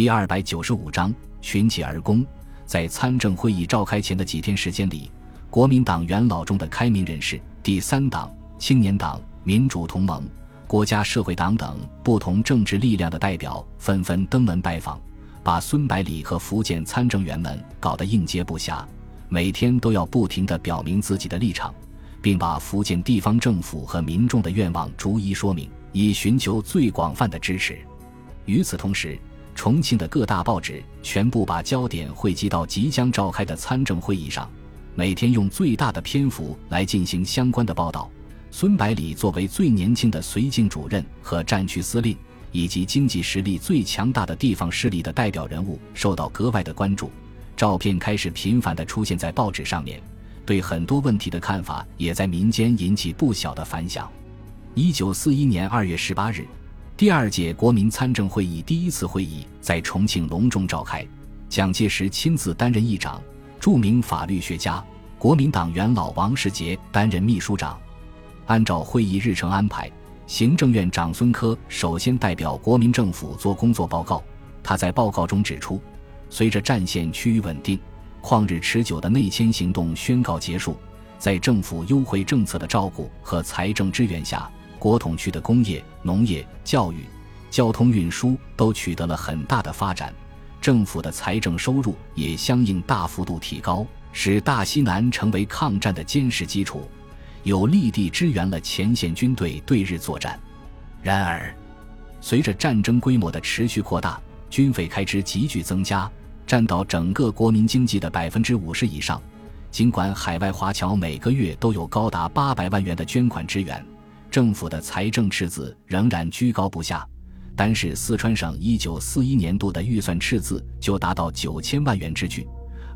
第二百九十五章群起而攻。在参政会议召开前的几天时间里，国民党元老中的开明人士、第三党、青年党、民主同盟、国家社会党等不同政治力量的代表纷纷登门拜访，把孙百里和福建参政员们搞得应接不暇，每天都要不停地表明自己的立场，并把福建地方政府和民众的愿望逐一说明，以寻求最广泛的支持。与此同时，重庆的各大报纸全部把焦点汇集到即将召开的参政会议上，每天用最大的篇幅来进行相关的报道。孙百里作为最年轻的绥靖主任和战区司令，以及经济实力最强大的地方势力的代表人物，受到格外的关注。照片开始频繁地出现在报纸上面，对很多问题的看法也在民间引起不小的反响。一九四一年二月十八日。第二届国民参政会议第一次会议在重庆隆重召开，蒋介石亲自担任议长，著名法律学家、国民党元老王世杰担任秘书长。按照会议日程安排，行政院长孙科首先代表国民政府做工作报告。他在报告中指出，随着战线趋于稳定，旷日持久的内迁行动宣告结束，在政府优惠政策的照顾和财政支援下。国统区的工业、农业、教育、交通运输都取得了很大的发展，政府的财政收入也相应大幅度提高，使大西南成为抗战的坚实基础，有力地支援了前线军队对日作战。然而，随着战争规模的持续扩大，军费开支急剧增加，占到整个国民经济的百分之五十以上。尽管海外华侨每个月都有高达八百万元的捐款支援。政府的财政赤字仍然居高不下，单是四川省一九四一年度的预算赤字就达到九千万元之巨，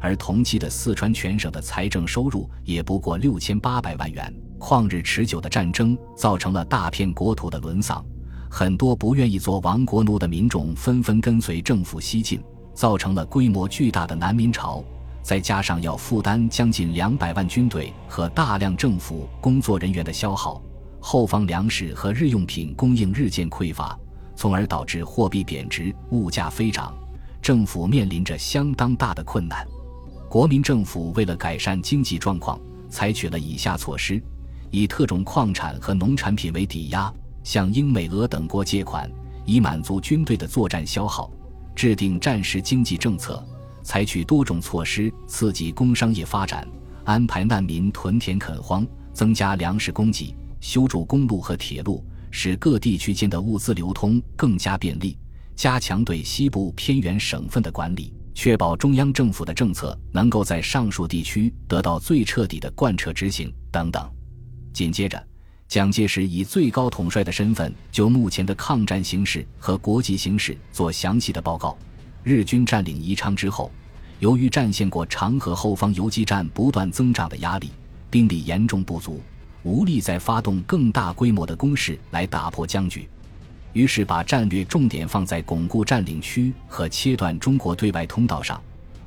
而同期的四川全省的财政收入也不过六千八百万元。旷日持久的战争造成了大片国土的沦丧，很多不愿意做亡国奴的民众纷纷跟随政府西进，造成了规模巨大的难民潮。再加上要负担将近两百万军队和大量政府工作人员的消耗。后方粮食和日用品供应日渐匮乏，从而导致货币贬值、物价飞涨，政府面临着相当大的困难。国民政府为了改善经济状况，采取了以下措施：以特种矿产和农产品为抵押，向英美俄等国借款，以满足军队的作战消耗；制定战时经济政策，采取多种措施刺激工商业发展，安排难民屯田垦荒，增加粮食供给。修筑公路和铁路，使各地区间的物资流通更加便利；加强对西部偏远省份的管理，确保中央政府的政策能够在上述地区得到最彻底的贯彻执行等等。紧接着，蒋介石以最高统帅的身份，就目前的抗战形势和国际形势做详细的报告。日军占领宜昌之后，由于战线过长河后方游击战不断增长的压力，兵力严重不足。无力再发动更大规模的攻势来打破僵局，于是把战略重点放在巩固占领区和切断中国对外通道上。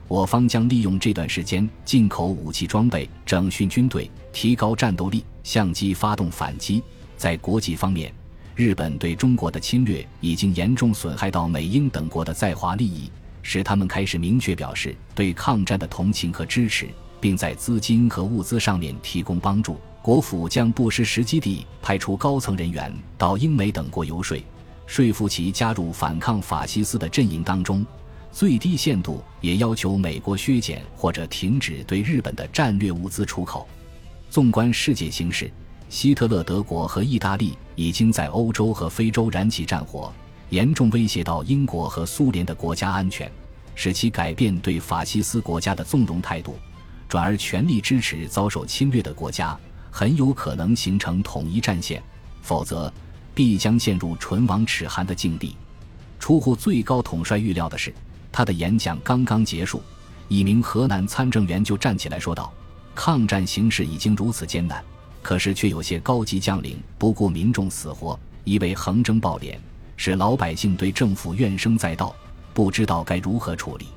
我方将利用这段时间进口武器装备、整训军队、提高战斗力，相机发动反击。在国际方面，日本对中国的侵略已经严重损害到美英等国的在华利益，使他们开始明确表示对抗战的同情和支持，并在资金和物资上面提供帮助。国府将不失时机地派出高层人员到英美等国游说，说服其加入反抗法西斯的阵营当中。最低限度也要求美国削减或者停止对日本的战略物资出口。纵观世界形势，希特勒德国和意大利已经在欧洲和非洲燃起战火，严重威胁到英国和苏联的国家安全，使其改变对法西斯国家的纵容态度，转而全力支持遭受侵略的国家。很有可能形成统一战线，否则必将陷入唇亡齿寒的境地。出乎最高统帅预料的是，他的演讲刚刚结束，一名河南参政员就站起来说道：“抗战形势已经如此艰难，可是却有些高级将领不顾民众死活，一味横征暴敛，使老百姓对政府怨声载道，不知道该如何处理。”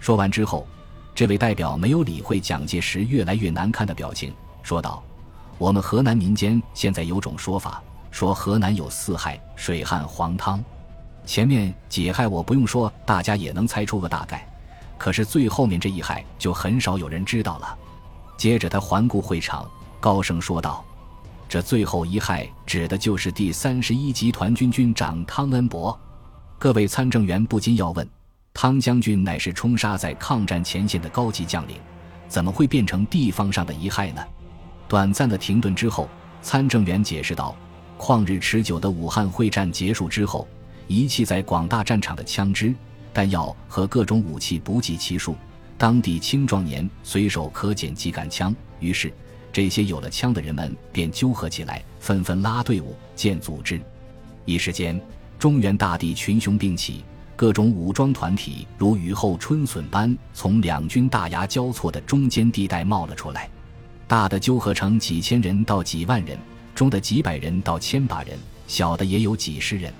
说完之后，这位代表没有理会蒋介石越来越难看的表情，说道。我们河南民间现在有种说法，说河南有四害：水旱、黄汤。前面几害我不用说，大家也能猜出个大概。可是最后面这一害就很少有人知道了。接着他环顾会场，高声说道：“这最后一害指的就是第三十一集团军军长汤恩伯。”各位参政员不禁要问：汤将军乃是冲杀在抗战前线的高级将领，怎么会变成地方上的一害呢？短暂的停顿之后，参政员解释道：“旷日持久的武汉会战结束之后，遗弃在广大战场的枪支、弹药和各种武器不计其数，当地青壮年随手可捡几杆枪。于是，这些有了枪的人们便纠合起来，纷纷拉队伍、建组织。一时间，中原大地群雄并起，各种武装团体如雨后春笋般从两军大牙交错的中间地带冒了出来。”大的纠合成几千人到几万人，中的几百人到千把人，小的也有几十人。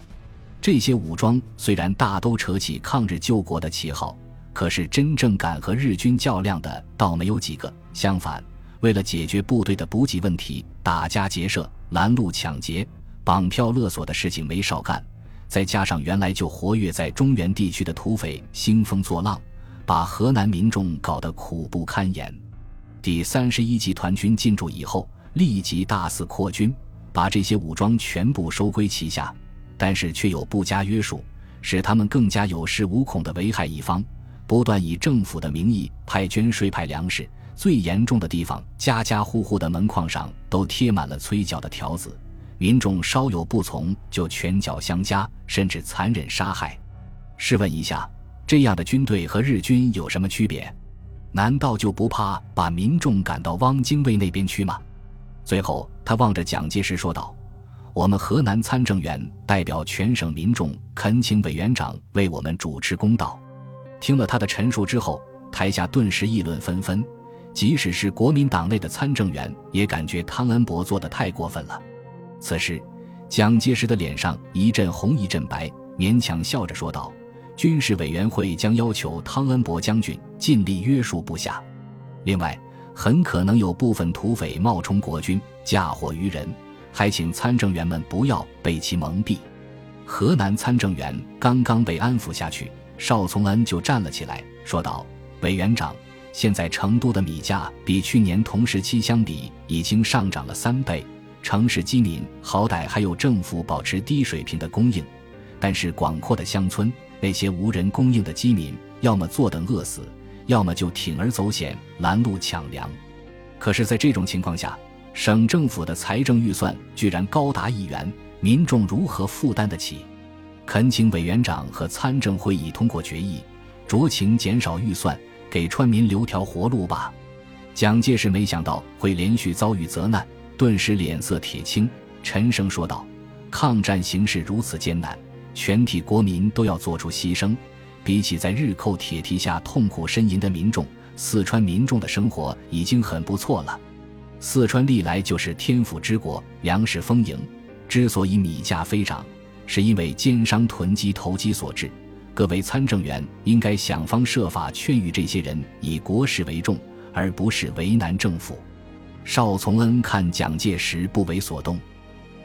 这些武装虽然大都扯起抗日救国的旗号，可是真正敢和日军较量的倒没有几个。相反，为了解决部队的补给问题，打家劫舍、拦路抢劫、绑票勒索的事情没少干。再加上原来就活跃在中原地区的土匪兴风作浪，把河南民众搞得苦不堪言。第三十一集团军进驻以后，立即大肆扩军，把这些武装全部收归旗下，但是却有不加约束，使他们更加有恃无恐的危害一方，不断以政府的名义派捐税、派粮食。最严重的地方，家家户户的门框上都贴满了催缴的条子，民众稍有不从，就拳脚相加，甚至残忍杀害。试问一下，这样的军队和日军有什么区别？难道就不怕把民众赶到汪精卫那边去吗？最后，他望着蒋介石说道：“我们河南参政员代表全省民众，恳请委员长为我们主持公道。”听了他的陈述之后，台下顿时议论纷纷，即使是国民党内的参政员也感觉汤恩伯做的太过分了。此时，蒋介石的脸上一阵红一阵白，勉强笑着说道。军事委员会将要求汤恩伯将军尽力约束部下，另外，很可能有部分土匪冒充国军，嫁祸于人，还请参政员们不要被其蒙蔽。河南参政员刚刚被安抚下去，邵从恩就站了起来，说道：“委员长，现在成都的米价比去年同时期相比已经上涨了三倍，城市饥民好歹还有政府保持低水平的供应，但是广阔的乡村。”那些无人供应的饥民，要么坐等饿死，要么就铤而走险拦路抢粮。可是，在这种情况下，省政府的财政预算居然高达亿元，民众如何负担得起？恳请委员长和参政会议通过决议，酌情减少预算，给川民留条活路吧。蒋介石没想到会连续遭遇责难，顿时脸色铁青，沉声说道：“抗战形势如此艰难。”全体国民都要做出牺牲，比起在日寇铁蹄下痛苦呻吟的民众，四川民众的生活已经很不错了。四川历来就是天府之国，粮食丰盈，之所以米价飞涨，是因为奸商囤积投机所致。各位参政员应该想方设法劝喻这些人以国事为重，而不是为难政府。邵从恩看蒋介石不为所动，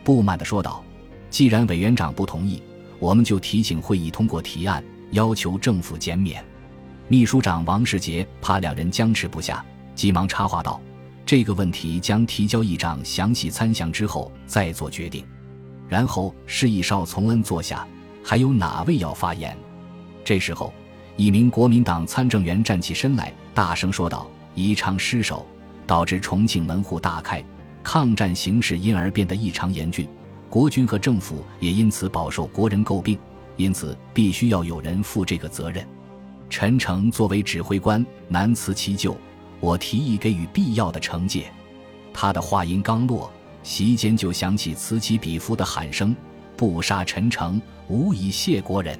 不满地说道：“既然委员长不同意。”我们就提醒会议通过提案，要求政府减免。秘书长王世杰怕两人僵持不下，急忙插话道：“这个问题将提交议长详细参详之后再做决定。”然后示意邵从恩坐下。还有哪位要发言？这时候，一名国民党参政员站起身来，大声说道：“宜昌失守，导致重庆门户大开，抗战形势因而变得异常严峻。”国军和政府也因此饱受国人诟病，因此必须要有人负这个责任。陈诚作为指挥官，难辞其咎。我提议给予必要的惩戒。他的话音刚落，席间就响起此起彼伏的喊声：“不杀陈诚，无以谢国人。”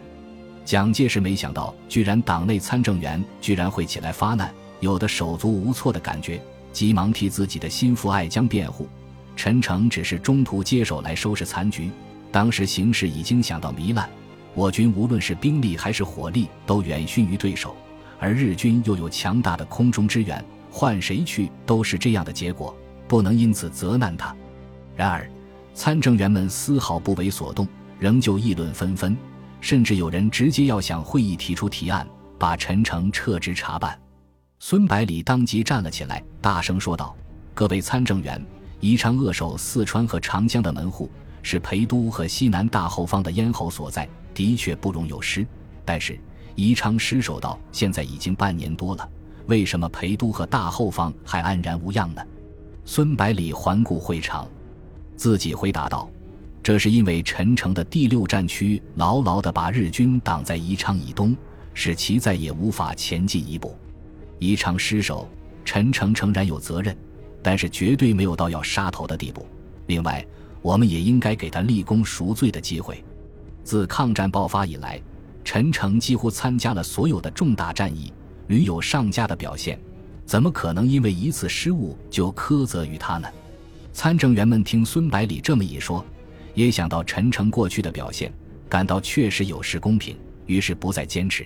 蒋介石没想到，居然党内参政员居然会起来发难，有的手足无措的感觉，急忙替自己的心腹爱将辩护。陈诚只是中途接手来收拾残局，当时形势已经想到糜烂，我军无论是兵力还是火力都远逊于对手，而日军又有强大的空中支援，换谁去都是这样的结果，不能因此责难他。然而，参政员们丝毫不为所动，仍旧议论纷纷，甚至有人直接要向会议提出提案，把陈诚撤职查办。孙百里当即站了起来，大声说道：“各位参政员，宜昌扼守四川和长江的门户，是陪都和西南大后方的咽喉所在，的确不容有失。但是宜昌失守到现在已经半年多了，为什么陪都和大后方还安然无恙呢？”孙百里环顾会场，自己回答道：“这是因为陈诚的第六战区牢牢地把日军挡在宜昌以东，使其再也无法前进一步。宜昌失守，陈诚诚然有责任，但是绝对没有到要杀头的地步。另外，我们也应该给他立功赎罪的机会。自抗战爆发以来，陈诚几乎参加了所有的重大战役，屡有上佳的表现。”怎么可能因为一次失误就苛责于他呢？参政员们听孙百里这么一说，也想到陈诚过去的表现，感到确实有失公平，于是不再坚持。